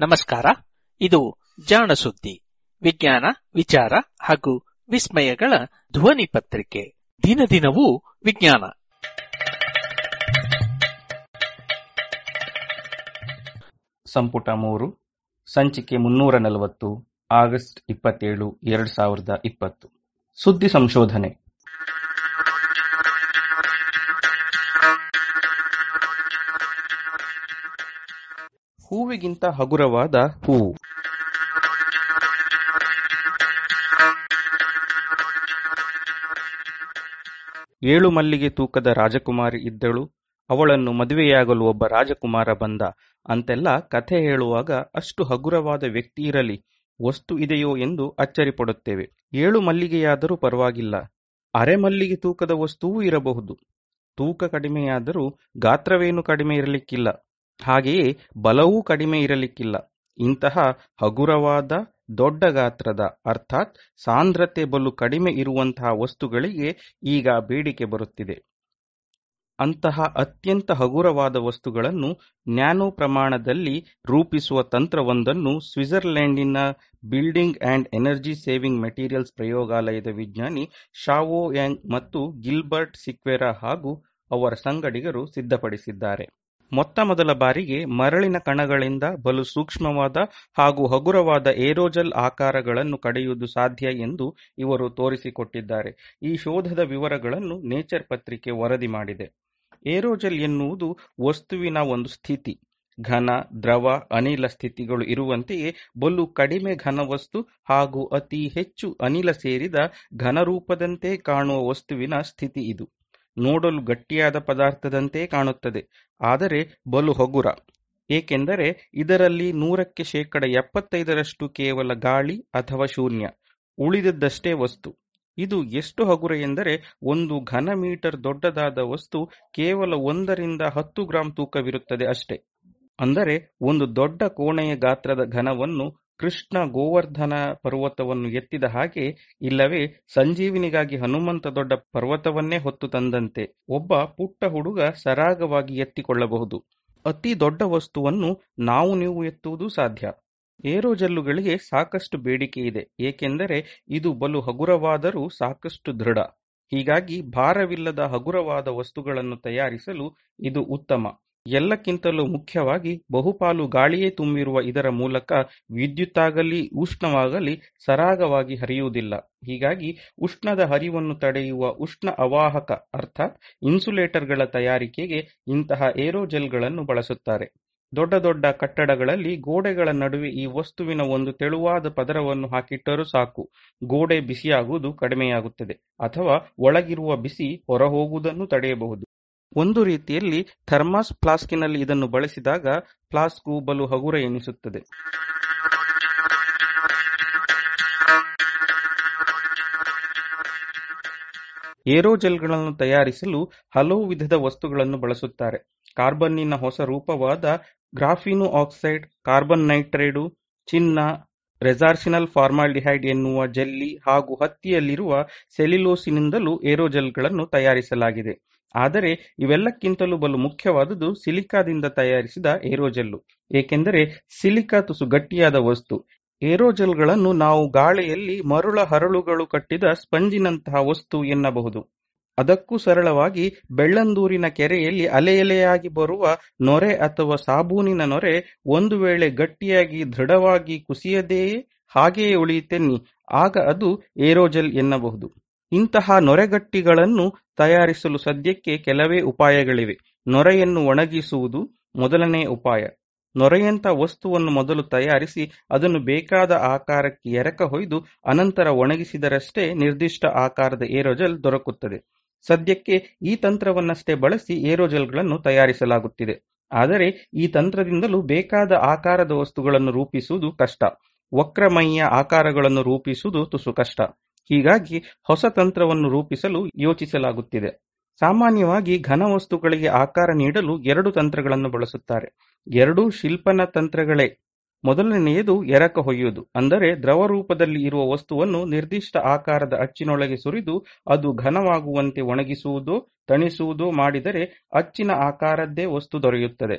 ನಮಸ್ಕಾರ. ಇದು ಜಾಣಸುದ್ದಿ, ವಿಜ್ಞಾನ, ವಿಚಾರ ಹಾಗೂ ವಿಸ್ಮಯಗಳ ಧ್ವನಿ ಪತ್ರಿಕೆ. ದಿನ ದಿನವೂ ವಿಜ್ಞಾನ. ಸಂಪುಟ ಮೂರು, ಸಂಚಿಕೆ ಮುನ್ನೂರ ನಲವತ್ತು, ಆಗಸ್ಟ್ ಇಪ್ಪತ್ತೇಳು, ಎರಡು ಸಾವಿರದ ಇಪ್ಪತ್ತು. ಸುದ್ದಿ ಸಂಶೋಧನೆ. ಹೂವಿಗಿಂತ ಹಗುರವಾದ ಹೂವು ಏಳು ಮಲ್ಲಿಗೆ ತೂಕದ ರಾಜಕುಮಾರಿ ಇದ್ದಳು. ಅವಳನ್ನು ಮದುವೆಯಾಗಲು ಒಬ್ಬ ರಾಜಕುಮಾರ ಬಂದ. ಅಂತೆಲ್ಲ ಕಥೆ ಹೇಳುವಾಗ ಅಷ್ಟು ಹಗುರವಾದ ವ್ಯಕ್ತಿ ಇರಲಿ, ವಸ್ತು ಇದೆಯೋ ಎಂದು ಅಚ್ಚರಿಪಡುತ್ತೇವೆ. ಏಳು ಮಲ್ಲಿಗೆಯಾದರೂ ಪರವಾಗಿಲ್ಲ. ಅರೆ ಮಲ್ಲಿಗೆ ತೂಕದ ವಸ್ತುವೂ ಇರಬಹುದು. ತೂಕ ಕಡಿಮೆಯಾದರೂ ಗಾತ್ರವೇನು ಕಡಿಮೆ ಇರಲಿಕ್ಕಿಲ್ಲ. ಹಾಗೆಯೇ ಬಲವೂ ಕಡಿಮೆ ಇರಲಿಕ್ಕಿಲ್ಲ. ಇಂತಹ ಹಗುರವಾದ, ದೊಡ್ಡ ಗಾತ್ರದ, ಅರ್ಥಾತ್ ಸಾಂದ್ರತೆ ಬಲು ಕಡಿಮೆ ಇರುವಂತಹ ವಸ್ತುಗಳಿಗೆ ಈಗ ಬೇಡಿಕೆ ಬರುತ್ತಿದೆ. ಅಂತಹ ಅತ್ಯಂತ ಹಗುರವಾದ ವಸ್ತುಗಳನ್ನು ನ್ಯಾನೋ ಪ್ರಮಾಣದಲ್ಲಿ ರೂಪಿಸುವ ತಂತ್ರವೊಂದನ್ನು ಸ್ವಿಟ್ಜರ್ಲೆಂಡಿನ building and energy saving materials ಪ್ರಯೋಗಾಲಯದ ವಿಜ್ಞಾನಿ ಶಾವೋ ಯಾಂಗ್ ಮತ್ತು ಗಿಲ್ಬರ್ಟ್ ಸಿಕ್ವೆರಾ ಹಾಗೂ ಅವರ ಸಂಗಡಿಗರು ಸಿದ್ಧಪಡಿಸಿದ್ದಾರೆ. ಮೊತ್ತ ಮೊದಲ ಬಾರಿಗೆ ಮರಳಿನ ಕಣಗಳಿಂದ ಬಲು ಸೂಕ್ಷ್ಮವಾದ ಹಾಗೂ ಹಗುರವಾದ ಏರೋಜಲ್ ಆಕಾರಗಳನ್ನು ಕಡೆಯುವುದು ಸಾಧ್ಯ ಎಂದು ಇವರು ತೋರಿಸಿಕೊಟ್ಟಿದ್ದಾರೆ. ಈ ಶೋಧದ ವಿವರಗಳನ್ನು ನೇಚರ್ ಪತ್ರಿಕೆ ವರದಿ ಮಾಡಿದೆ. ಏರೋಜೆಲ್ ಎನ್ನುವುದು ವಸ್ತುವಿನ ಒಂದು ಸ್ಥಿತಿ. ಘನ, ದ್ರವ, ಅನಿಲ ಸ್ಥಿತಿಗಳು ಇರುವಂತೆಯೇ ಬಲು ಕಡಿಮೆ ಘನ ವಸ್ತು ಹಾಗೂ ಅತಿ ಹೆಚ್ಚು ಅನಿಲ ಸೇರಿದ ಘನರೂಪದಂತೆ ಕಾಣುವ ವಸ್ತುವಿನ ಸ್ಥಿತಿ ಇದು. ನೋಡಲು ಗಟ್ಟಿಯಾದ ಪದಾರ್ಥದಂತೆ ಕಾಣುತ್ತದೆ. ಆದರೆ ಬಲು ಹಗುರ. ಏಕೆಂದರೆ ಇದರಲ್ಲಿ ನೂರಕ್ಕೆ ಶೇಕಡ ಎಪ್ಪತ್ತೈದರಷ್ಟು ಕೇವಲ ಗಾಳಿ ಅಥವಾ ಶೂನ್ಯ. ಉಳಿದದ್ದಷ್ಟೇ ವಸ್ತು. ಇದು ಎಷ್ಟು ಹಗುರ ಎಂದರೆ ಒಂದು ಘನ ಮೀಟರ್ ದೊಡ್ಡದಾದ ವಸ್ತು ಕೇವಲ ಒಂದರಿಂದ ಹತ್ತು ಗ್ರಾಂ ತೂಕವಿರುತ್ತದೆ ಅಷ್ಟೇ. ಅಂದರೆ ಒಂದು ದೊಡ್ಡ ಕೋಣೆಯ ಗಾತ್ರದ ಘನವನ್ನು ಕೃಷ್ಣ ಗೋವರ್ಧನ ಪರ್ವತವನ್ನು ಎತ್ತಿದ ಹಾಗೆ ಇಲ್ಲವೇ ಸಂಜೀವಿನಿಗಾಗಿ ಹನುಮಂತ ದೊಡ್ಡ ಪರ್ವತವನ್ನೇ ಹೊತ್ತು ತಂದಂತೆ ಒಬ್ಬ ಪುಟ್ಟ ಹುಡುಗ ಸರಾಗವಾಗಿ ಎತ್ತಿಕೊಳ್ಳಬಹುದು. ಅತಿ ದೊಡ್ಡ ವಸ್ತುವನ್ನು ನಾವು ನೀವು ಎತ್ತುವುದು ಸಾಧ್ಯ. ಏರೋಜಲ್ಲುಗಳಿಗೆ ಸಾಕಷ್ಟು ಬೇಡಿಕೆ ಇದೆ, ಏಕೆಂದರೆ ಇದು ಬಲು ಹಗುರವಾದರೂ ಸಾಕಷ್ಟು ದೃಢ. ಹೀಗಾಗಿ ಭಾರವಿಲ್ಲದ ಹಗುರವಾದ ವಸ್ತುಗಳನ್ನು ತಯಾರಿಸಲು ಇದು ಉತ್ತಮ. ಎಲ್ಲಕ್ಕಿಂತಲೂ ಮುಖ್ಯವಾಗಿ ಬಹುಪಾಲು ಗಾಳಿಯೇ ತುಂಬಿರುವ ಇದರ ಮೂಲಕ ವಿದ್ಯುತ್ತಾಗಲಿ, ಉಷ್ಣವಾಗಲಿ ಸರಾಗವಾಗಿ ಹರಿಯುವುದಿಲ್ಲ. ಹೀಗಾಗಿ ಉಷ್ಣದ ಹರಿವನ್ನು ತಡೆಯುವ ಉಷ್ಣ ಅವಾಹಕ, ಅರ್ಥಾತ್ ಇನ್ಸುಲೇಟರ್ಗಳ ತಯಾರಿಕೆಗೆ ಇಂತಹ ಏರೋಜೆಲ್ಗಳನ್ನು ಬಳಸುತ್ತಾರೆ. ದೊಡ್ಡ ದೊಡ್ಡ ಕಟ್ಟಡಗಳಲ್ಲಿ ಗೋಡೆಗಳ ನಡುವೆ ಈ ವಸ್ತುವಿನ ಒಂದು ತೆಳುವಾದ ಪದರವನ್ನು ಹಾಕಿಟ್ಟರೂ ಸಾಕು. ಗೋಡೆ ಬಿಸಿಯಾಗುವುದು ಕಡಿಮೆಯಾಗುತ್ತದೆ, ಅಥವಾ ಒಳಗಿರುವ ಬಿಸಿ ಹೊರಹೋಗುವುದನ್ನು ತಡೆಯಬಹುದು. ಒಂದು ರೀತಿಯಲ್ಲಿ ಥರ್ಮಾಸ್ ಫ್ಲಾಸ್ಕಿನಲ್ಲಿ ಇದನ್ನು ಬಳಸಿದಾಗ ಫ್ಲಾಸ್ಕು ಬಲು ಹಗುರ ಎನಿಸುತ್ತದೆ. ಏರೋಜೆಲ್ಗಳನ್ನು ತಯಾರಿಸಲು ಹಲವು ವಿಧದ ವಸ್ತುಗಳನ್ನು ಬಳಸುತ್ತಾರೆ. ಕಾರ್ಬನ್ನಿನ ಹೊಸ ರೂಪವಾದ ಗ್ರಾಫಿನು ಆಕ್ಸೈಡ್, ಕಾರ್ಬನ್ ನೈಟ್ರೈಡು ಚಿನ್ನ ರೆಸಾರ್ಸಿನಲ್ ಫಾರ್ಮಾಲ್ಡಿಹೈಡ್ ಎನ್ನುವ ಜೆಲ್ಲಿ ಹಾಗೂ ಹತ್ತಿಯಲ್ಲಿರುವ ಸೆಲ್ಯುಲೋಸಿನಿಂದಲೂ ಏರೋಜೆಲ್ಗಳನ್ನು ತಯಾರಿಸಲಾಗಿದೆ. ಆದರೆ ಇವೆಲ್ಲಕ್ಕಿಂತಲೂ ಬಲು ಮುಖ್ಯವಾದುದು ಸಿಲಿಕಾದಿಂದ ತಯಾರಿಸಿದ ಏರೋಜೆಲ್ಲು. ಏಕೆಂದರೆ ಸಿಲಿಕಾ ತುಸು ಗಟ್ಟಿಯಾದ ವಸ್ತು. ಏರೋಜೆಲ್ಗಳನ್ನು ನಾವು ಗಾಳಿಯಲ್ಲಿ ಮರುಳ ಹರಳುಗಳು ಕಟ್ಟಿದ ಸ್ಪಂಜಿನಂತಹ ವಸ್ತು ಎನ್ನಬಹುದು. ಅದಕ್ಕೂ ಸರಳವಾಗಿ ಬೆಳ್ಳಂದೂರಿನ ಕೆರೆಯಲ್ಲಿ ಅಲೆಯಲೆಯಾಗಿ ಬರುವ ನೊರೆ ಅಥವಾ ಸಾಬೂನಿನ ನೊರೆ ಒಂದು ವೇಳೆ ಗಟ್ಟಿಯಾಗಿ ದೃಢವಾಗಿ ಕುಸಿಯದೆಯೇ ಹಾಗೆಯೇ ಉಳಿಯುತ್ತೆನ್ನಿ. ಆಗ ಅದು ಏರೋಜೆಲ್ ಎನ್ನಬಹುದು. ಇಂತಹ ನೊರೆಗಟ್ಟಿಗಳನ್ನು ತಯಾರಿಸಲು ಸದ್ಯಕ್ಕೆ ಕೆಲವೇ ಉಪಾಯಗಳಿವೆ. ನೊರೆಯನ್ನು ಒಣಗಿಸುವುದು ಮೊದಲನೇ ಉಪಾಯ. ನೊರೆಯಂತ ವಸ್ತುವನ್ನು ಮೊದಲು ತಯಾರಿಸಿ ಅದನ್ನು ಬೇಕಾದ ಆಕಾರಕ್ಕೆ ಎರಕ ಹೊಯ್ದು ಅನಂತರ ಒಣಗಿಸಿದರಷ್ಟೇ ನಿರ್ದಿಷ್ಟ ಆಕಾರದ ಏರೋಜೆಲ್ ದೊರಕುತ್ತದೆ. ಸದ್ಯಕ್ಕೆ ಈ ತಂತ್ರವನ್ನಷ್ಟೇ ಬಳಸಿ ಏರೋಜೆಲ್ಗಳನ್ನು ತಯಾರಿಸಲಾಗುತ್ತಿದೆ. ಆದರೆ ಈ ತಂತ್ರದಿಂದಲೂ ಬೇಕಾದ ಆಕಾರದ ವಸ್ತುಗಳನ್ನು ರೂಪಿಸುವುದು ಕಷ್ಟ. ವಕ್ರಮಯ್ಯ ಆಕಾರಗಳನ್ನು ರೂಪಿಸುವುದು ತುಸು ಕಷ್ಟ. ಹೀಗಾಗಿ ಹೊಸ ತಂತ್ರವನ್ನು ರೂಪಿಸಲು ಯೋಚಿಸಲಾಗುತ್ತಿದೆ. ಸಾಮಾನ್ಯವಾಗಿ ಘನ ವಸ್ತುಗಳಿಗೆ ಆಕಾರ ನೀಡಲು ಎರಡು ತಂತ್ರಗಳನ್ನು ಬಳಸುತ್ತಾರೆ. ಎರಡೂ ಶಿಲ್ಪನ ತಂತ್ರಗಳೇ. ಮೊದಲನೆಯದು ಎರಕ ಹೊಯ್ಯುವುದು. ಅಂದರೆ ದ್ರವ ರೂಪದಲ್ಲಿ ಇರುವ ವಸ್ತುವನ್ನು ನಿರ್ದಿಷ್ಟ ಆಕಾರದ ಅಚ್ಚಿನೊಳಗೆ ಸುರಿದು ಅದು ಘನವಾಗುವಂತೆ ಒಣಗಿಸುವುದು, ತಣಿಸುವುದು ಮಾಡಿದರೆ ಅಚ್ಚಿನ ಆಕಾರದ್ದೇ ವಸ್ತು ದೊರೆಯುತ್ತದೆ.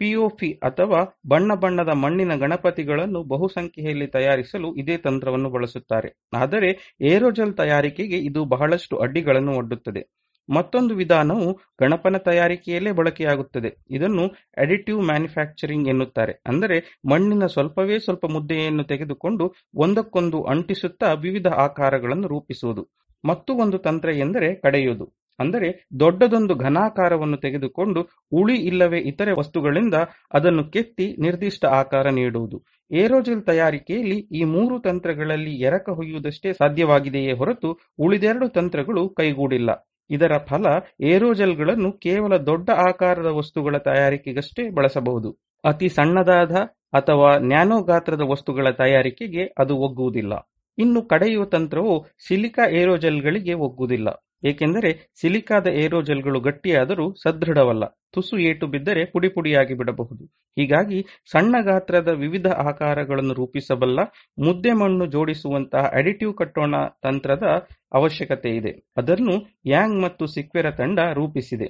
ಪಿಒಪಿ ಅಥವಾ ಬಣ್ಣ ಬಣ್ಣದ ಮಣ್ಣಿನ ಗಣಪತಿಗಳನ್ನು ಬಹುಸಂಖ್ಯೆಯಲ್ಲಿ ತಯಾರಿಸಲು ಇದೇ ತಂತ್ರವನ್ನು ಬಳಸುತ್ತಾರೆ. ಆದರೆ ಏರೋಜೆಲ್ ತಯಾರಿಕೆಗೆ ಇದು ಬಹಳಷ್ಟು ಅಡ್ಡಿಗಳನ್ನು ಒಡ್ಡುತ್ತದೆ. ಮತ್ತೊಂದು ವಿಧಾನವು ಗಣಪನ ತಯಾರಿಕೆಯಲ್ಲೇ ಬಳಕೆಯಾಗುತ್ತದೆ. ಇದನ್ನು ಅಡಿಟಿವ್ ಮ್ಯಾನುಫ್ಯಾಕ್ಚರಿಂಗ್ ಎನ್ನುತ್ತಾರೆ. ಅಂದರೆ ಮಣ್ಣಿನ ಸ್ವಲ್ಪವೇ ಸ್ವಲ್ಪ ಮುದ್ದೆಯನ್ನು ತೆಗೆದುಕೊಂಡು ಒಂದಕ್ಕೊಂದು ಅಂಟಿಸುತ್ತಾ ವಿವಿಧ ಆಕಾರಗಳನ್ನು ರೂಪಿಸುವುದು. ಮತ್ತು ಒಂದು ತಂತ್ರ ಎಂದರೆ ಕಡೆಯುವುದು ಅಂದರೆ ದೊಡ್ಡದೊಂದು ಘನಾಕಾರವನ್ನು ತೆಗೆದುಕೊಂಡು ಉಳಿ ಇಲ್ಲವೇ ಇತರೆ ವಸ್ತುಗಳಿಂದ ಅದನ್ನು ಕೆತ್ತಿ ನಿರ್ದಿಷ್ಟ ಆಕಾರ ನೀಡುವುದು. ಏರೋಜೆಲ್ ತಯಾರಿಕೆಯಲ್ಲಿ ಈ ಮೂರು ತಂತ್ರಗಳಲ್ಲಿ ಎರಕ ಹೊಯ್ಯುವುದಷ್ಟೇ ಸಾಧ್ಯವಾಗಿದೆಯೇ ಹೊರತು ಉಳಿದೆರಡು ತಂತ್ರಗಳು ಕೈಗೂಡಿಲ್ಲ. ಇದರ ಫಲ ಏರೋಜೆಲ್ಗಳನ್ನು ಕೇವಲ ದೊಡ್ಡ ಆಕಾರದ ವಸ್ತುಗಳ ತಯಾರಿಕೆಗಷ್ಟೇ ಬಳಸಬಹುದು. ಅತಿ ಸಣ್ಣದಾದ ಅಥವಾ ನ್ಯಾನೋ ಗಾತ್ರದ ವಸ್ತುಗಳ ತಯಾರಿಕೆಗೆ ಅದು ಒಗ್ಗುವುದಿಲ್ಲ. ಇನ್ನು ಕಡೆಯುವ ತಂತ್ರವು ಸಿಲಿಕಾ ಏರೋಜೆಲ್ಗಳಿಗೆ ಒಗ್ಗುವುದಿಲ್ಲ. ಏಕೆಂದರೆ ಸಿಲಿಕಾದ ಏರೋಜೆಲ್ಗಳು ಗಟ್ಟಿಯಾದರೂ ಸದೃಢವಲ್ಲ, ತುಸು ಏಟು ಬಿದ್ದರೆ ಪುಡಿ ಪುಡಿಯಾಗಿ ಬಿಡಬಹುದು. ಹೀಗಾಗಿ ಸಣ್ಣ ಗಾತ್ರದ ವಿವಿಧ ಆಕಾರಗಳನ್ನು ರೂಪಿಸಬಲ್ಲ, ಮುದ್ದೆ ಮಣ್ಣು ಜೋಡಿಸುವಂತಹ ಅಡಿಟಿವ್ ಕಟ್ಟೋಣ ತಂತ್ರದ ಅವಶ್ಯಕತೆ ಇದೆ ಅದನ್ನು ಯಾಂಗ್ ಮತ್ತು ಸಿಕ್ವೆರ ತಂಡ ರೂಪಿಸಿದೆ.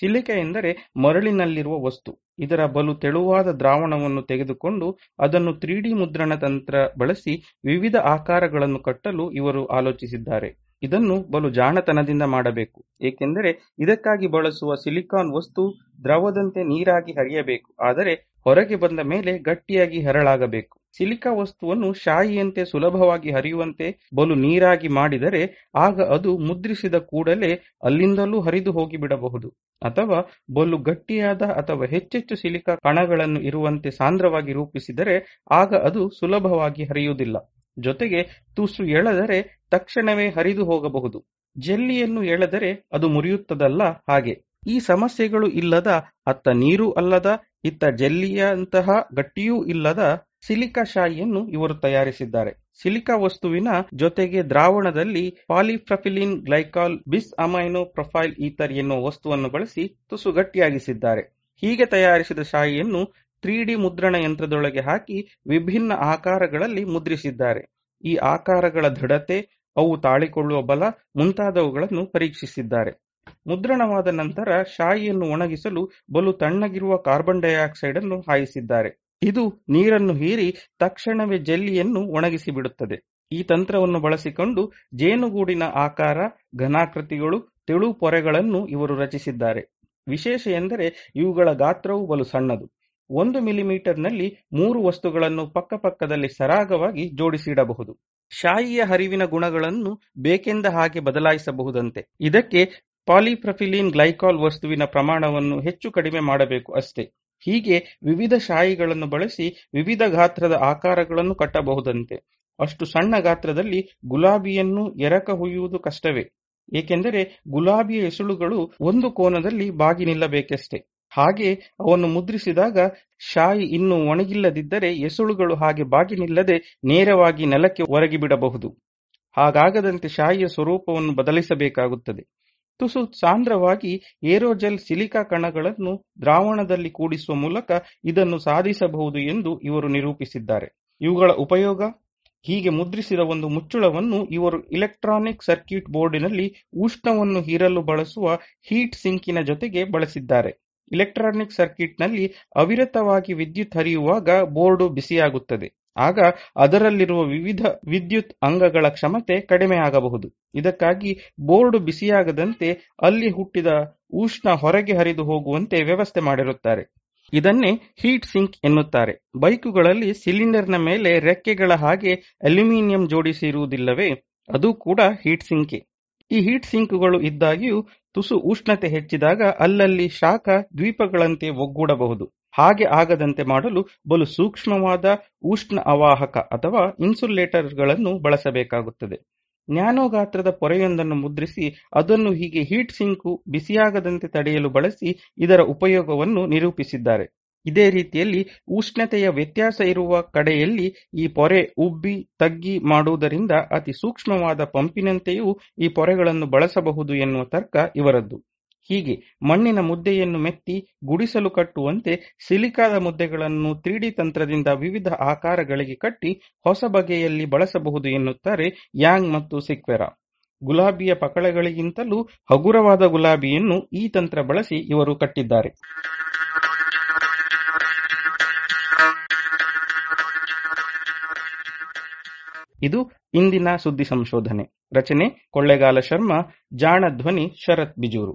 ಸಿಲಿಕ ಎಂದರೆ ಮರಳಿನಲ್ಲಿರುವ ವಸ್ತು. ಇದರ ಬಲು ತೆಳುವಾದ ದ್ರಾವಣವನ್ನು ತೆಗೆದುಕೊಂಡು ಅದನ್ನು ತ್ರೀ ಡಿ ಮುದ್ರಣ ತಂತ್ರ ಬಳಸಿ ವಿವಿಧ ಆಕಾರಗಳನ್ನು ಕಟ್ಟಲು ಇವರು ಆಲೋಚಿಸಿದ್ದಾರೆ. ಇದನ್ನು ಬಲು ಜಾಣತನದಿಂದ ಮಾಡಬೇಕು. ಏಕೆಂದರೆ ಇದಕ್ಕಾಗಿ ಬಳಸುವ ಸಿಲಿಕಾನ್ ವಸ್ತು ದ್ರವದಂತೆ ನೀರಾಗಿ ಹರಿಯಬೇಕು. ಆದರೆ ಹೊರಗೆ ಬಂದ ಮೇಲೆ ಗಟ್ಟಿಯಾಗಿ ಹರಳಾಗಬೇಕು. ಸಿಲಿಕಾ ವಸ್ತುವನ್ನು ಶಾಯಿಯಂತೆ ಸುಲಭವಾಗಿ ಹರಿಯುವಂತೆ ಬಲು ನೀರಾಗಿ ಮಾಡಿದರೆ ಆಗ ಅದು ಮುದ್ರಿಸಿದ ಕೂಡಲೇ ಅಲ್ಲಿಂದಲೂ ಹರಿದು ಹೋಗಿಬಿಡಬಹುದು. ಅಥವಾ ಬಲು ಗಟ್ಟಿಯಾದ ಅಥವಾ ಹೆಚ್ಚೆಚ್ಚು ಸಿಲಿಕಾ ಕಣಗಳನ್ನು ಇರುವಂತೆ ಸಾಂದ್ರವಾಗಿ ರೂಪಿಸಿದರೆ ಆಗ ಅದು ಸುಲಭವಾಗಿ ಹರಿಯುವುದಿಲ್ಲ. ಜೊತೆಗೆ ತುಸು ಎಳೆದರೆ ತಕ್ಷಣವೇ ಹರಿದು ಹೋಗಬಹುದು. ಜೆಲ್ಲಿಯನ್ನು ಎಳೆದರೆ ಅದು ಮುರಿಯುತ್ತದಲ್ಲ ಹಾಗೆ. ಈ ಸಮಸ್ಯೆಗಳು ಇಲ್ಲದ, ಅತ್ತ ನೀರು ಅಲ್ಲದ, ಇತ್ತ ಜೆಲ್ಲಿಯಂತಹ ಗಟ್ಟಿಯೂ ಇಲ್ಲದ ಸಿಲಿಕಾ ಶಾಯಿಯನ್ನು ಇವರು ತಯಾರಿಸಿದ್ದಾರೆ. ಸಿಲಿಕಾ ವಸ್ತುವಿನ ಜೊತೆಗೆ ದ್ರಾವಣದಲ್ಲಿ polypropylene glycol bis amino propyl ether ಎನ್ನುವ ವಸ್ತುವನ್ನು ಬಳಸಿ ತುಸು ಗಟ್ಟಿಯಾಗಿಸಿದ್ದಾರೆ. ಹೀಗೆ ತಯಾರಿಸಿದ ಶಾಯಿಯನ್ನು ತ್ರೀ ಡಿ ಮುದ್ರಣ ಯಂತ್ರದೊಳಗೆ ಹಾಕಿ ವಿಭಿನ್ನ ಆಕಾರಗಳಲ್ಲಿ ಮುದ್ರಿಸಿದ್ದಾರೆ. ಈ ಆಕಾರಗಳ ದೃಢತೆ, ಅವು ತಾಳಿಕೊಳ್ಳುವ ಬಲ ಮುಂತಾದವುಗಳನ್ನು ಪರೀಕ್ಷಿಸಿದ್ದಾರೆ. ಮುದ್ರಣವಾದ ನಂತರ ಶಾಯಿಯನ್ನು ಒಣಗಿಸಲು ಬಲು ತಣ್ಣಗಿರುವ ಕಾರ್ಬನ್ ಡೈಆಕ್ಸೈಡ್ ಅನ್ನು ಹಾಯಿಸಿದ್ದಾರೆ. ಇದು ನೀರನ್ನು ಹೀರಿ ತಕ್ಷಣವೇ ಜೆಲ್ಲಿಯನ್ನು ಒಣಗಿಸಿ ಬಿಡುತ್ತದೆ ಈ ತಂತ್ರವನ್ನು ಬಳಸಿಕೊಂಡು ಜೇನುಗೂಡಿನ ಆಕಾರ, ಘನಾಕೃತಿಗಳು, ತೆಳು ಪೊರೆಗಳನ್ನು ಇವರು ರಚಿಸಿದ್ದಾರೆ. ವಿಶೇಷ ಎಂದರೆ ಇವುಗಳ ಗಾತ್ರವು ಬಲು ಸಣ್ಣದು. ಒಂದು ಮಿಲಿಮೀಟರ್ನಲ್ಲಿ ಮೂರು ವಸ್ತುಗಳನ್ನು ಪಕ್ಕಪಕ್ಕದಲ್ಲಿ ಸರಾಗವಾಗಿ ಜೋಡಿಸಿಡಬಹುದು. ಶಾಯಿಯ ಹರಿವಿನ ಗುಣಗಳನ್ನು ಬೇಕೆಂದ ಹಾಗೆ ಬದಲಾಯಿಸಬಹುದಂತೆ. ಇದಕ್ಕೆ ಪಾಲಿಪ್ರಫಿಲಿನ್ ಗ್ಲೈಕಾಲ್ ವಸ್ತುವಿನ ಪ್ರಮಾಣವನ್ನು ಹೆಚ್ಚು ಕಡಿಮೆ ಮಾಡಬೇಕು ಅಷ್ಟೇ. ಹೀಗೆ ವಿವಿಧ ಶಾಯಿಗಳನ್ನು ಬಳಸಿ ವಿವಿಧ ಗಾತ್ರದ ಆಕಾರಗಳನ್ನು ಕಟ್ಟಬಹುದಂತೆ. ಅಷ್ಟು ಸಣ್ಣ ಗಾತ್ರದಲ್ಲಿ ಗುಲಾಬಿಯನ್ನು ಎರಕ ಹುಯ್ಯುವುದು ಕಷ್ಟವೇ. ಏಕೆಂದರೆ ಗುಲಾಬಿಯ ಎಸುಳುಗಳು ಒಂದು ಕೋನದಲ್ಲಿ ಬಾಗಿ ನಿಲ್ಲಬೇಕಷ್ಟೆ. ಹಾಗೆ ಅವನ್ನು ಮುದ್ರಿಸಿದಾಗ ಶಾಯಿ ಇನ್ನು ಒಣಗಿಲ್ಲದಿದ್ದರೆ ಎಸುಳುಗಳು ಹಾಗೆ ಬಾಗಿ ನಿಲ್ಲದೆ ನೇರವಾಗಿ ನೆಲಕ್ಕೆ ಒರಗಿಬಿಡಬಹುದು. ಹಾಗಾಗದಂತೆ ಶಾಯಿಯ ಸ್ವರೂಪವನ್ನು ಬದಲಿಸಬೇಕಾಗುತ್ತದೆ. ತುಸು ಸಾಂದ್ರವಾಗಿ ಏರೋಜೆಲ್ ಸಿಲಿಕಾ ಕಣಗಳನ್ನು ದ್ರಾವಣದಲ್ಲಿ ಕೂಡಿಸುವ ಮೂಲಕ ಇದನ್ನು ಸಾಧಿಸಬಹುದು ಎಂದು ಇವರು ನಿರೂಪಿಸಿದ್ದಾರೆ. ಇವುಗಳ ಉಪಯೋಗ? ಹೀಗೆ ಮುದ್ರಿಸಿದ ಒಂದು ಮುಚ್ಚುಳವನ್ನು ಇವರು ಇಲೆಕ್ಟ್ರಾನಿಕ್ ಸರ್ಕ್ಯೂಟ್ ಬೋರ್ಡಿನಲ್ಲಿ ಉಷ್ಣವನ್ನು ಹೀರಲು ಬಳಸುವ ಹೀಟ್ ಸಿಂಕಿನ ಜೊತೆಗೆ ಬಳಸಿದ್ದಾರೆ. ಇಲೆಕ್ಟ್ರಾನಿಕ್ ಸರ್ಕ್ಯೂಟ್ನಲ್ಲಿ ಅವಿರತವಾಗಿ ವಿದ್ಯುತ್ ಹರಿಯುವಾಗ ಬೋರ್ಡು ಬಿಸಿಯಾಗುತ್ತದೆ. ಆಗ ಅದರಲ್ಲಿರುವ ವಿವಿಧ ವಿದ್ಯುತ್ ಅಂಗಗಳ ಕ್ಷಮತೆ ಕಡಿಮೆಯಾಗಬಹುದು. ಇದಕ್ಕಾಗಿ ಬೋರ್ಡ್ ಬಿಸಿಯಾಗದಂತೆ ಅಲ್ಲಿ ಹುಟ್ಟಿದ ಉಷ್ಣ ಹೊರಗೆ ಹರಿದು ಹೋಗುವಂತೆ ವ್ಯವಸ್ಥೆ ಮಾಡಿರುತ್ತಾರೆ. ಇದನ್ನೇ ಹೀಟ್ ಸಿಂಕ್ ಎನ್ನುತ್ತಾರೆ. ಬೈಕುಗಳಲ್ಲಿ ಸಿಲಿಂಡರ್ನ ಮೇಲೆ ರೆಕ್ಕೆಗಳ ಹಾಗೆ ಅಲ್ಯೂಮಿನಿಯಂ ಜೋಡಿಸಿರುವುದಿಲ್ಲವೇ ಅದು ಕೂಡ ಹೀಟ್ ಸಿಂಕೆ. ಈ ಹೀಟ್ ಸಿಂಕ್ಗಳು ಇದ್ದಾಗಿಯೂ ತುಸು ಉಷ್ಣತೆ ಹೆಚ್ಚಿದಾಗ ಅಲ್ಲಲ್ಲಿ ಶಾಖ ದ್ವೀಪಗಳಂತೆ ಒಗ್ಗೂಡಬಹುದು. ಹಾಗೆ ಆಗದಂತೆ ಮಾಡಲು ಬಲು ಸೂಕ್ಷ್ಮವಾದ ಉಷ್ಣ ಅವಾಹಕ ಅಥವಾ ಇನ್ಸುಲೇಟರ್ಗಳನ್ನು ಬಳಸಬೇಕಾಗುತ್ತದೆ. ನ್ಯಾನೋ ಗಾತ್ರದ ಪೊರೆಯೊಂದನ್ನು ಮುದ್ರಿಸಿ ಅದನ್ನು ಹೀಗೆ ಹೀಟ್ ಸಿಂಕು ಬಿಸಿಯಾಗದಂತೆ ತಡೆಯಲು ಬಳಸಿ ಇದರ ಉಪಯೋಗವನ್ನು ನಿರೂಪಿಸಿದ್ದಾರೆ. ಇದೇ ರೀತಿಯಲ್ಲಿ ಉಷ್ಣತೆಯ ವ್ಯತ್ಯಾಸ ಇರುವ ಕಡೆಯಲ್ಲಿ ಈ ಪೊರೆ ಉಬ್ಬಿ ತಗ್ಗಿ ಮಾಡುವುದರಿಂದ ಅತಿ ಸೂಕ್ಷ್ಮವಾದ ಪಂಪಿನಂತೆಯೂ ಈ ಪೊರೆಗಳನ್ನು ಬಳಸಬಹುದು ಎನ್ನುವ ತರ್ಕ ಇವರದ್ದು. ಹೀಗೆ ಮಣ್ಣಿನ ಮುದ್ದೆಯನ್ನು ಮೆತ್ತಿ ಗುಡಿಸಲು ಕಟ್ಟುವಂತೆ ಸಿಲಿಕಾದ ಮುದ್ದೆಗಳನ್ನು ತ್ರೀಡಿ ತಂತ್ರದಿಂದ ವಿವಿಧ ಆಕಾರಗಳಿಗೆ ಕಟ್ಟಿ ಹೊಸ ಬಗೆಯಲ್ಲಿ ಬಳಸಬಹುದು ಎನ್ನುತ್ತಾರೆ ಯಾಂಗ್ ಮತ್ತು ಸಿಕ್ವೆರಾ. ಗುಲಾಬಿಯ ಪಕಳೆಗಳಿಗಿಂತಲೂ ಹಗುರವಾದ ಗುಲಾಬಿಯನ್ನು ಈ ತಂತ್ರ ಬಳಸಿ ಇವರು ಕಟ್ಟಿದ್ದಾರೆ. ಇದು ಇಂದಿನ ಸುದ್ದಿ ಸಂಶೋಧನೆ. ರಚನೆ ಕೊಳ್ಳೇಗಾಲ ಶರ್ಮಾ ಜಾಣ ಧ್ವನಿ ಶರತ್ ಬಿಜೂರು.